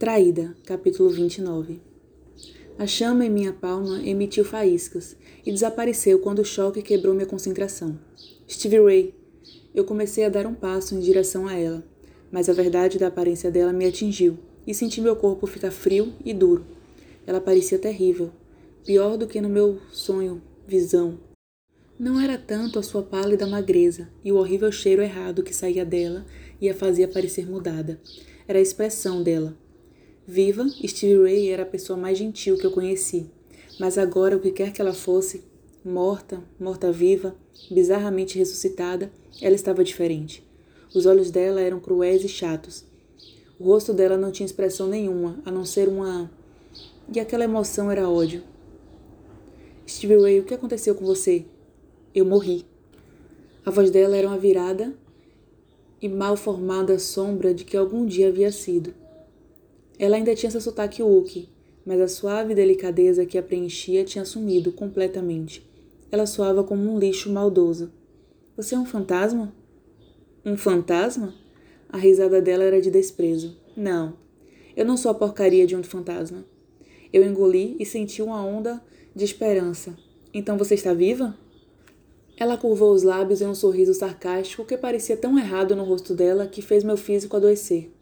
Traída, capítulo 29 A chama em minha palma emitiu faíscas e desapareceu quando o choque quebrou minha concentração. Stevie Ray. Eu comecei a dar um passo em direção a ela, mas a verdade da aparência dela me atingiu e senti meu corpo ficar frio e duro. Ela parecia terrível, pior do que no meu sonho, visão. Não era tanto a sua pálida magreza e o horrível cheiro errado que saía dela e a fazia parecer mudada. Era a expressão dela, Viva, Stevie Ray era a pessoa mais gentil que eu conheci, mas agora, o que quer que ela fosse, morta, morta-viva, bizarramente ressuscitada, ela estava diferente. Os olhos dela eram cruéis e chatos. O rosto dela não tinha expressão nenhuma, a não ser uma. E aquela emoção era ódio. Stevie Ray, o que aconteceu com você? Eu morri. A voz dela era uma virada e mal formada sombra de que algum dia havia sido. Ela ainda tinha seu sotaque Wookie, mas a suave delicadeza que a preenchia tinha sumido completamente. Ela soava como um lixo maldoso. Você é um fantasma? Um fantasma? A risada dela era de desprezo. Não, eu não sou a porcaria de um fantasma. Eu engoli e senti uma onda de esperança. Então você está viva? Ela curvou os lábios em um sorriso sarcástico que parecia tão errado no rosto dela que fez meu físico adoecer.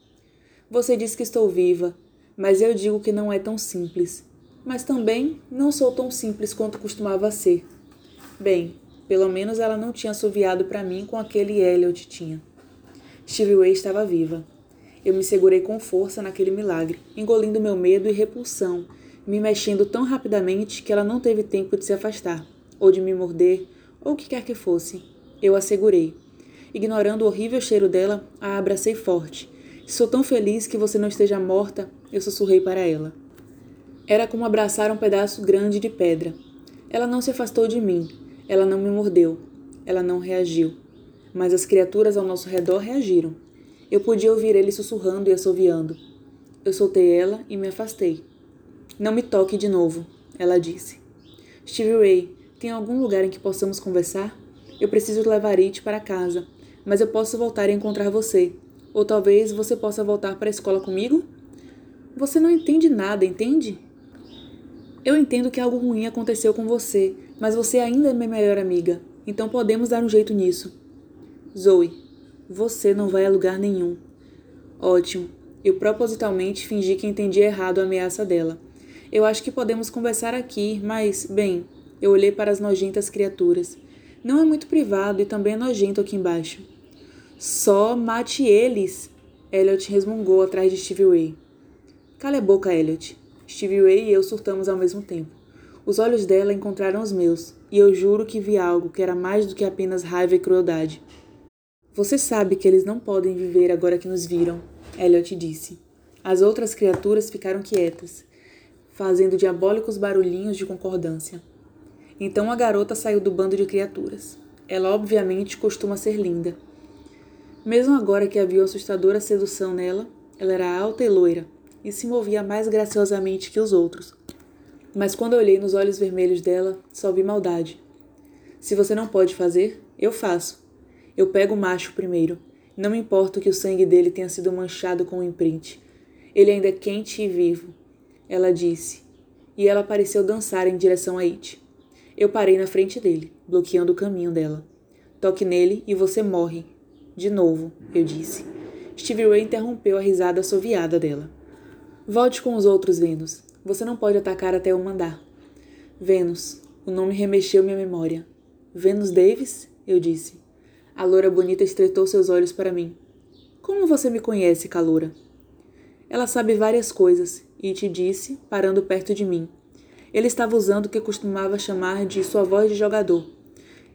Você diz que estou viva, mas eu digo que não é tão simples. Mas também não sou tão simples quanto costumava ser. Bem, pelo menos ela não tinha assoviado para mim com aquele Elliot tinha. Stevie Way estava viva. Eu me segurei com força naquele milagre, engolindo meu medo e repulsão, me mexendo tão rapidamente que ela não teve tempo de se afastar, ou de me morder, ou o que quer que fosse. Eu a segurei. Ignorando o horrível cheiro dela, a abracei forte Sou tão feliz que você não esteja morta, eu sussurrei para ela. Era como abraçar um pedaço grande de pedra. Ela não se afastou de mim, ela não me mordeu, ela não reagiu. Mas as criaturas ao nosso redor reagiram. Eu podia ouvir ele sussurrando e assoviando. Eu soltei ela e me afastei. Não me toque de novo, ela disse. Stevie Ray, tem algum lugar em que possamos conversar? Eu preciso levar It para casa, mas eu posso voltar e encontrar você. Ou talvez você possa voltar para a escola comigo? Você não entende nada, entende? Eu entendo que algo ruim aconteceu com você, mas você ainda é minha melhor amiga, então podemos dar um jeito nisso. Zoe, você não vai a lugar nenhum. Ótimo. Eu propositalmente fingi que entendi errado a ameaça dela. Eu acho que podemos conversar aqui, mas, bem, eu olhei para as nojentas criaturas. Não é muito privado e também é nojento aqui embaixo. Só mate eles, Elliot resmungou atrás de Stevie Ray. Cala a boca, Elliot. Stevie Ray e eu surtamos ao mesmo tempo. Os olhos dela encontraram os meus, e eu juro que vi algo que era mais do que apenas raiva e crueldade. Você sabe que eles não podem viver agora que nos viram, Elliot disse. As outras criaturas ficaram quietas, fazendo diabólicos barulhinhos de concordância. Então a garota saiu do bando de criaturas. Ela obviamente costuma ser linda, mesmo agora que havia uma assustadora sedução nela, ela era alta e loira e se movia mais graciosamente que os outros. Mas quando eu olhei nos olhos vermelhos dela, só vi maldade. Se você não pode fazer, eu faço. Eu pego o macho primeiro. Não me importa que o sangue dele tenha sido manchado com o um imprint. Ele ainda é quente e vivo. Ela disse. E ela pareceu dançar em direção a It. Eu parei na frente dele, bloqueando o caminho dela. Toque nele e você morre, de novo, eu disse. Stevie Ray interrompeu a risada assoviada dela. Volte com os outros, Vênus. Você não pode atacar até eu mandar. Vênus. O nome remexeu minha memória. Vênus Davis? Eu disse. A loura bonita estreitou seus olhos para mim. Como você me conhece, caloura? Ela sabe várias coisas, e te disse, parando perto de mim. Ele estava usando o que costumava chamar de sua voz de jogador.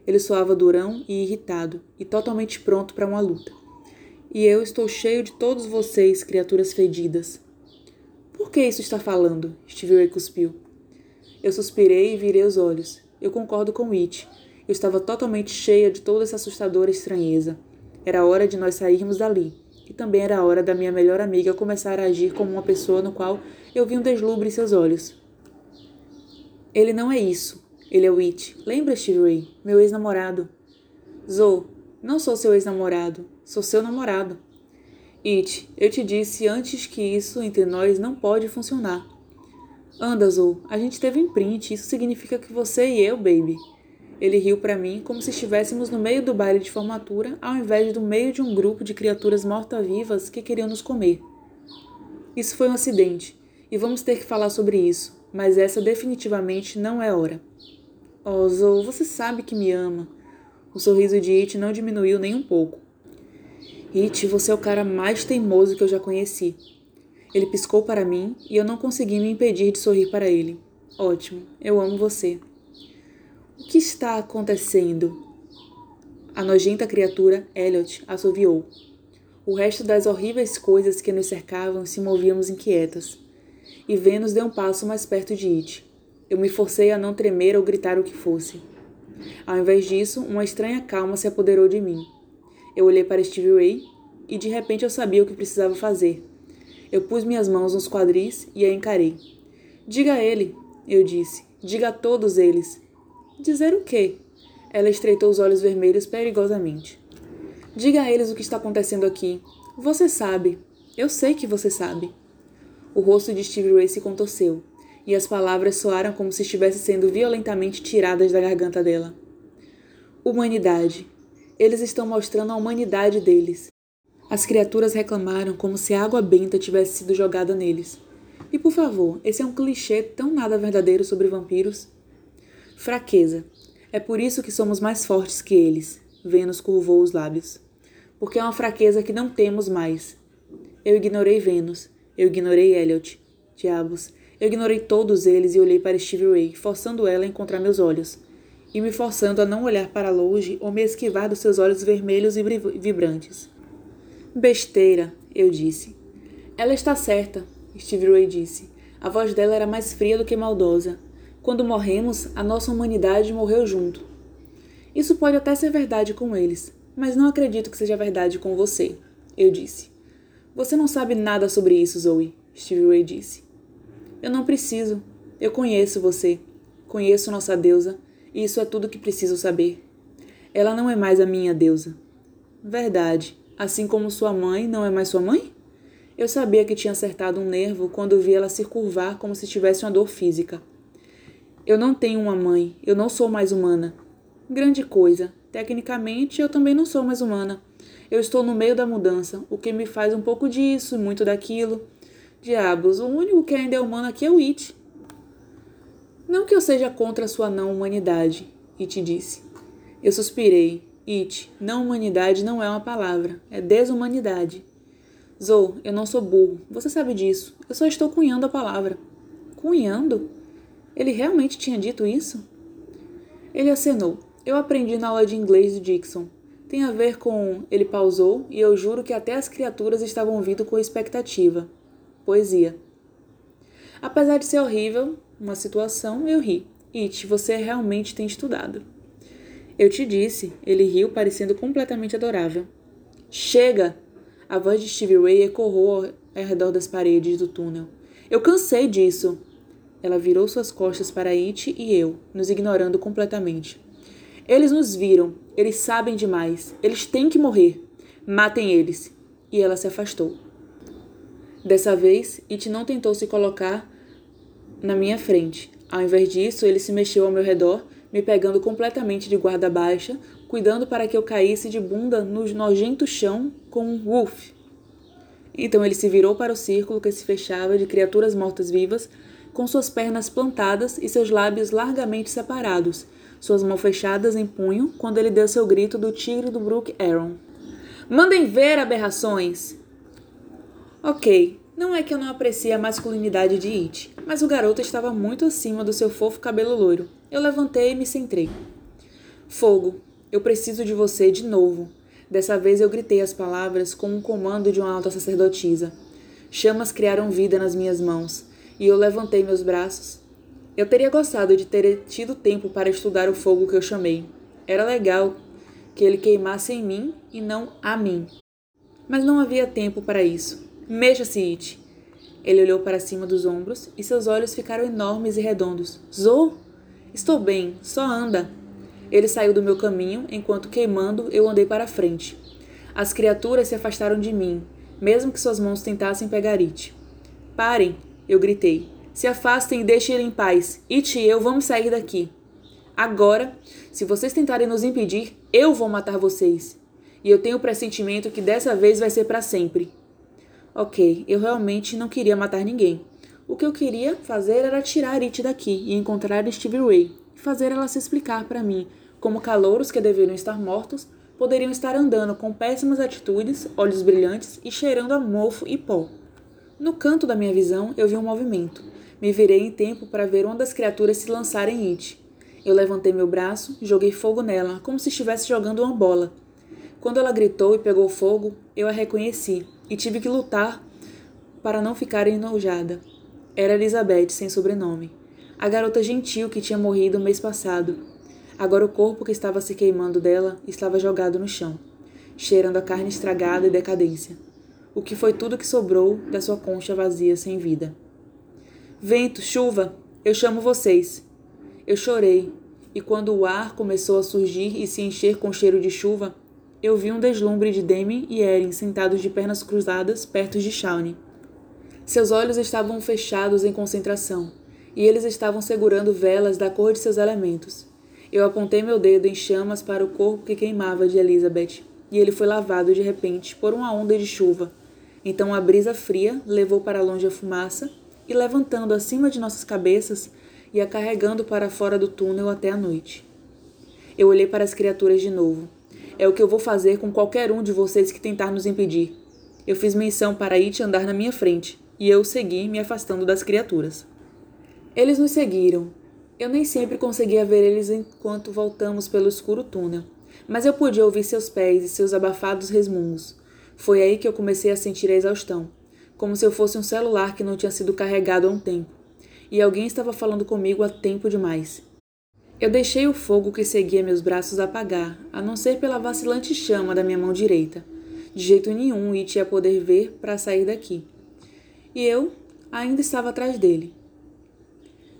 Ele soava durão e irritado, e totalmente pronto para uma luta. E eu estou cheio de todos vocês, criaturas fedidas. Por que isso está falando? Stevie Ray cuspiu. Eu suspirei e virei os olhos. Eu concordo com It. Eu estava totalmente cheia de toda essa assustadora estranheza. Era hora de nós sairmos dali. E também era hora da minha melhor amiga começar a agir como uma pessoa no qual eu vi um deslumbre em seus olhos. Ele não é isso, ele é o It. Lembra, Stevie Ray? Meu ex-namorado. Zoe, não sou seu ex-namorado. Sou seu namorado. It, eu te disse antes que isso entre nós não pode funcionar. Anda, Zou, a gente teve imprint, isso significa que você e eu, baby. Ele riu para mim como se estivéssemos no meio do baile de formatura, ao invés do meio de um grupo de criaturas mortas-vivas que queriam nos comer. Isso foi um acidente, e vamos ter que falar sobre isso, mas essa definitivamente não é hora. Oh, você sabe que me ama. O sorriso de It não diminuiu nem um pouco. It, você é o cara mais teimoso que eu já conheci. Ele piscou para mim e eu não consegui me impedir de sorrir para ele. Ótimo, eu amo você. O que está acontecendo? A nojenta criatura, Elliot, assoviou. O resto das horríveis coisas que nos cercavam se movíamos inquietas. E Vênus deu um passo mais perto de It. Eu me forcei a não tremer ou gritar o que fosse. Ao invés disso, uma estranha calma se apoderou de mim. Eu olhei para Stevie Ray e de repente eu sabia o que precisava fazer. Eu pus minhas mãos nos quadris e a encarei. Diga a ele, eu disse. Diga a todos eles. Dizer o quê? Ela estreitou os olhos vermelhos perigosamente. Diga a eles o que está acontecendo aqui. Você sabe. Eu sei que você sabe. O rosto de Stevie Ray se contorceu, e as palavras soaram como se estivessem sendo violentamente tiradas da garganta dela. Humanidade. Eles estão mostrando a humanidade deles. As criaturas reclamaram como se água benta tivesse sido jogada neles. E por favor, esse é um clichê tão nada verdadeiro sobre vampiros. Fraqueza. É por isso que somos mais fortes que eles. Vênus curvou os lábios. Porque é uma fraqueza que não temos mais. Eu ignorei Vênus. Eu ignorei Elliot. Diabos. Eu ignorei todos eles e olhei para Stevie Ray, forçando ela a encontrar meus olhos. E me forçando a não olhar para longe ou me esquivar dos seus olhos vermelhos e vibrantes. Besteira, eu disse. Ela está certa, Steve Ray disse. A voz dela era mais fria do que maldosa. Quando morremos, a nossa humanidade morreu junto. Isso pode até ser verdade com eles, mas não acredito que seja verdade com você, eu disse. Você não sabe nada sobre isso, Zoe, Steve Ray disse. Eu não preciso. Eu conheço você. Conheço nossa deusa, e isso é tudo que preciso saber. Ela não é mais a minha deusa. Verdade, Assim como sua mãe não é mais sua mãe? Eu sabia que tinha acertado um nervo quando vi ela se curvar como se tivesse uma dor física. Eu não tenho uma mãe, eu não sou mais humana. Grande coisa. Tecnicamente, eu também não sou mais humana. Eu estou no meio da mudança, o que me faz um pouco disso e muito daquilo. Diabos, o único que ainda é humano aqui é o It. Não que eu seja contra a sua não-humanidade, It disse. Eu suspirei. It, não humanidade não é uma palavra, é desumanidade. Zou, eu não sou burro, você sabe disso. Eu só estou cunhando a palavra. Cunhando? Ele realmente tinha dito isso? Ele acenou. Eu aprendi na aula de inglês do Dixon. Tem a ver com. Ele pausou e eu juro que até as criaturas estavam ouvindo com expectativa. Poesia. Apesar de ser horrível, uma situação, eu ri. It, você realmente tem estudado. Eu te disse, ele riu, parecendo completamente adorável. Chega! A voz de Stevie Ray ecoou ao redor das paredes do túnel. Eu cansei disso! Ela virou suas costas para It e eu, nos ignorando completamente. Eles nos viram, eles sabem demais, eles têm que morrer. Matem eles! E ela se afastou. Dessa vez, It não tentou se colocar na minha frente. Ao invés disso, ele se mexeu ao meu redor me pegando completamente de guarda baixa, cuidando para que eu caísse de bunda no nojento chão com um woof. Então ele se virou para o círculo que se fechava de criaturas mortas-vivas, com suas pernas plantadas e seus lábios largamente separados, suas mãos fechadas em punho, quando ele deu seu grito do tigre do Brook Aaron. Mandem ver, aberrações! Ok, não é que eu não aprecie a masculinidade de It, mas o garoto estava muito acima do seu fofo cabelo loiro. Eu levantei e me centrei. Fogo, eu preciso de você de novo. Dessa vez eu gritei as palavras com um comando de uma alta sacerdotisa. Chamas criaram vida nas minhas mãos, e eu levantei meus braços. Eu teria gostado de ter tido tempo para estudar o fogo que eu chamei. Era legal que ele queimasse em mim e não a mim. Mas não havia tempo para isso. Mexa-se, It. Ele olhou para cima dos ombros e seus olhos ficaram enormes e redondos. Zo? Estou bem, só anda. Ele saiu do meu caminho enquanto, queimando, eu andei para frente. As criaturas se afastaram de mim, mesmo que suas mãos tentassem pegar It. Parem! Eu gritei. Se afastem e deixem ele em paz. It e eu vamos sair daqui. Agora, se vocês tentarem nos impedir, eu vou matar vocês. E eu tenho o pressentimento que dessa vez vai ser para sempre. Ok, eu realmente não queria matar ninguém. O que eu queria fazer era tirar It daqui e encontrar Stevie Ray e fazer ela se explicar para mim como calouros que deveriam estar mortos poderiam estar andando com péssimas atitudes, olhos brilhantes e cheirando a mofo e pó. No canto da minha visão, eu vi um movimento. Me virei em tempo para ver uma das criaturas se lançarem em It. Eu levantei meu braço e joguei fogo nela, como se estivesse jogando uma bola. Quando ela gritou e pegou fogo, eu a reconheci e tive que lutar para não ficar enojada. Era Elizabeth, sem sobrenome. A garota gentil que tinha morrido mês passado. Agora o corpo que estava se queimando dela estava jogado no chão, cheirando a carne estragada e decadência. O que foi tudo que sobrou da sua concha vazia sem vida. Vento, chuva, eu chamo vocês. Eu chorei, e quando o ar começou a surgir e se encher com cheiro de chuva, eu vi um deslumbre de Demi e Erin sentados de pernas cruzadas perto de Shawnee. Seus olhos estavam fechados em concentração, e eles estavam segurando velas da cor de seus elementos. Eu apontei meu dedo em chamas para o corpo que queimava de Elizabeth, e ele foi lavado de repente por uma onda de chuva. Então a brisa fria levou para longe a fumaça, e levantando acima de nossas cabeças, ia carregando para fora do túnel até a noite. Eu olhei para as criaturas de novo. É o que eu vou fazer com qualquer um de vocês que tentar nos impedir. Eu fiz menção para It andar na minha frente, e eu segui me afastando das criaturas. Eles nos seguiram. Eu nem sempre conseguia ver eles enquanto voltamos pelo escuro túnel, mas eu podia ouvir seus pés e seus abafados resmungos. Foi aí que eu comecei a sentir a exaustão, como se eu fosse um celular que não tinha sido carregado há um tempo, e alguém estava falando comigo há tempo demais. Eu deixei o fogo que seguia meus braços apagar, a não ser pela vacilante chama da minha mão direita. De jeito nenhum It ia poder ver para sair daqui e eu ainda estava atrás dele.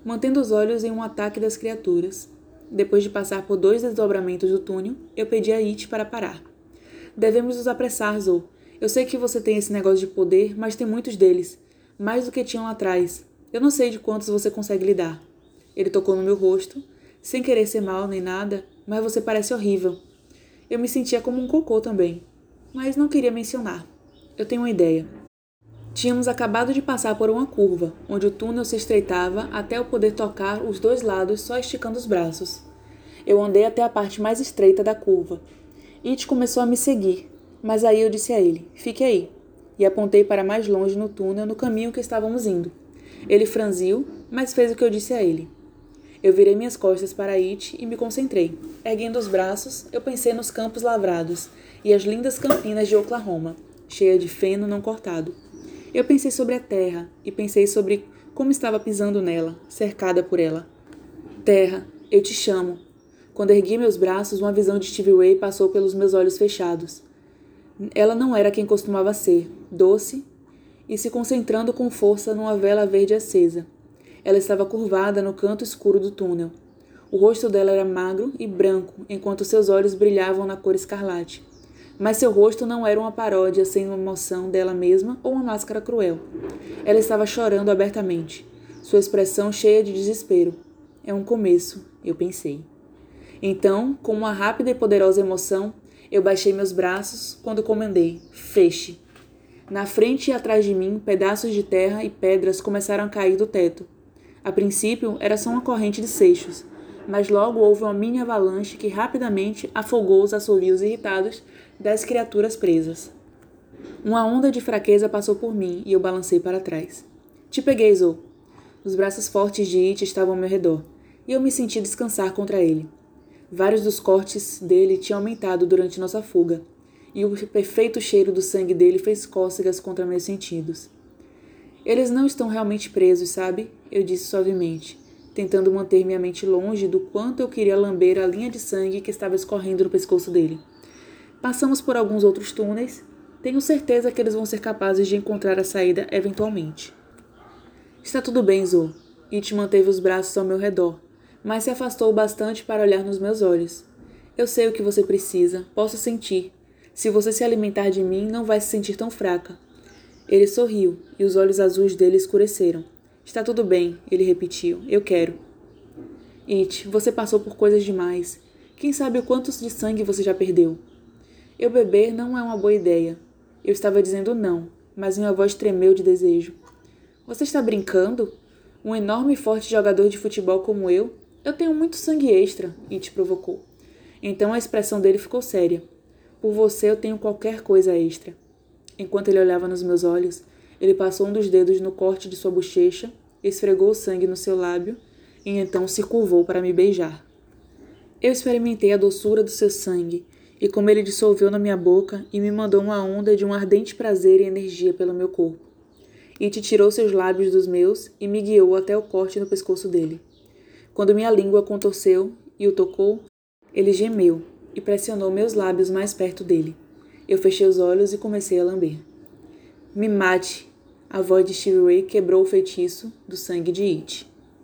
Mantendo os olhos em um ataque das criaturas, depois de passar por dois desdobramentos do túnel, eu pedi a It para parar. Devemos nos apressar, Zou. Eu sei que você tem esse negócio de poder, mas tem muitos deles. Mais do que tinham lá atrás. Eu não sei de quantos você consegue lidar. Ele tocou no meu rosto, sem querer ser mal nem nada, mas você parece horrível. Eu me sentia como um cocô também, mas não queria mencionar. Eu tenho uma ideia. Tínhamos acabado de passar por uma curva, onde o túnel se estreitava até eu poder tocar os dois lados só esticando os braços. Eu andei até a parte mais estreita da curva. It começou a me seguir, mas aí eu disse a ele: Fique aí. E apontei para mais longe no túnel, no caminho que estávamos indo. Ele franziu, mas fez o que eu disse a ele. Eu virei minhas costas para It e me concentrei. Erguendo os braços, eu pensei nos campos lavrados e as lindas campinas de Oklahoma, cheia de feno não cortado. Eu pensei sobre a terra e pensei sobre como estava pisando nela, cercada por ela. Terra, eu te chamo. Quando ergui meus braços, uma visão de Stevie Ray passou pelos meus olhos fechados. Ela não era quem costumava ser, doce e se concentrando com força numa vela verde acesa. Ela estava curvada no canto escuro do túnel. O rosto dela era magro e branco, enquanto seus olhos brilhavam na cor escarlate mas seu rosto não era uma paródia sem uma emoção dela mesma ou uma máscara cruel. Ela estava chorando abertamente, sua expressão cheia de desespero. É um começo, eu pensei. Então, com uma rápida e poderosa emoção, eu baixei meus braços quando comandei: feche. Na frente e atrás de mim, pedaços de terra e pedras começaram a cair do teto. A princípio, era só uma corrente de seixos, mas logo houve uma mini avalanche que rapidamente afogou os assovios irritados das criaturas presas. Uma onda de fraqueza passou por mim e eu balancei para trás. Te peguei, Zou. Os braços fortes de It estavam ao meu redor, e eu me senti descansar contra ele. Vários dos cortes dele tinham aumentado durante nossa fuga, e o perfeito cheiro do sangue dele fez cócegas contra meus sentidos. Eles não estão realmente presos, sabe? Eu disse suavemente, tentando manter minha mente longe do quanto eu queria lamber a linha de sangue que estava escorrendo no pescoço dele. Passamos por alguns outros túneis. Tenho certeza que eles vão ser capazes de encontrar a saída eventualmente. Está tudo bem, Zo. It manteve os braços ao meu redor, mas se afastou bastante para olhar nos meus olhos. Eu sei o que você precisa, posso sentir. Se você se alimentar de mim, não vai se sentir tão fraca. Ele sorriu e os olhos azuis dele escureceram. Está tudo bem, ele repetiu. Eu quero. It, você passou por coisas demais. Quem sabe o quanto de sangue você já perdeu? Eu beber não é uma boa ideia. Eu estava dizendo não, mas minha voz tremeu de desejo. Você está brincando? Um enorme e forte jogador de futebol como eu? Eu tenho muito sangue extra, It provocou. Então a expressão dele ficou séria. Por você eu tenho qualquer coisa extra. Enquanto ele olhava nos meus olhos, ele passou um dos dedos no corte de sua bochecha, esfregou o sangue no seu lábio e então se curvou para me beijar. Eu experimentei a doçura do seu sangue e como ele dissolveu na minha boca e me mandou uma onda de um ardente prazer e energia pelo meu corpo. It tirou seus lábios dos meus e me guiou até o corte no pescoço dele. Quando minha língua contorceu e o tocou, ele gemeu e pressionou meus lábios mais perto dele. Eu fechei os olhos e comecei a lamber. Me mate! A voz de Ray quebrou o feitiço do sangue de It.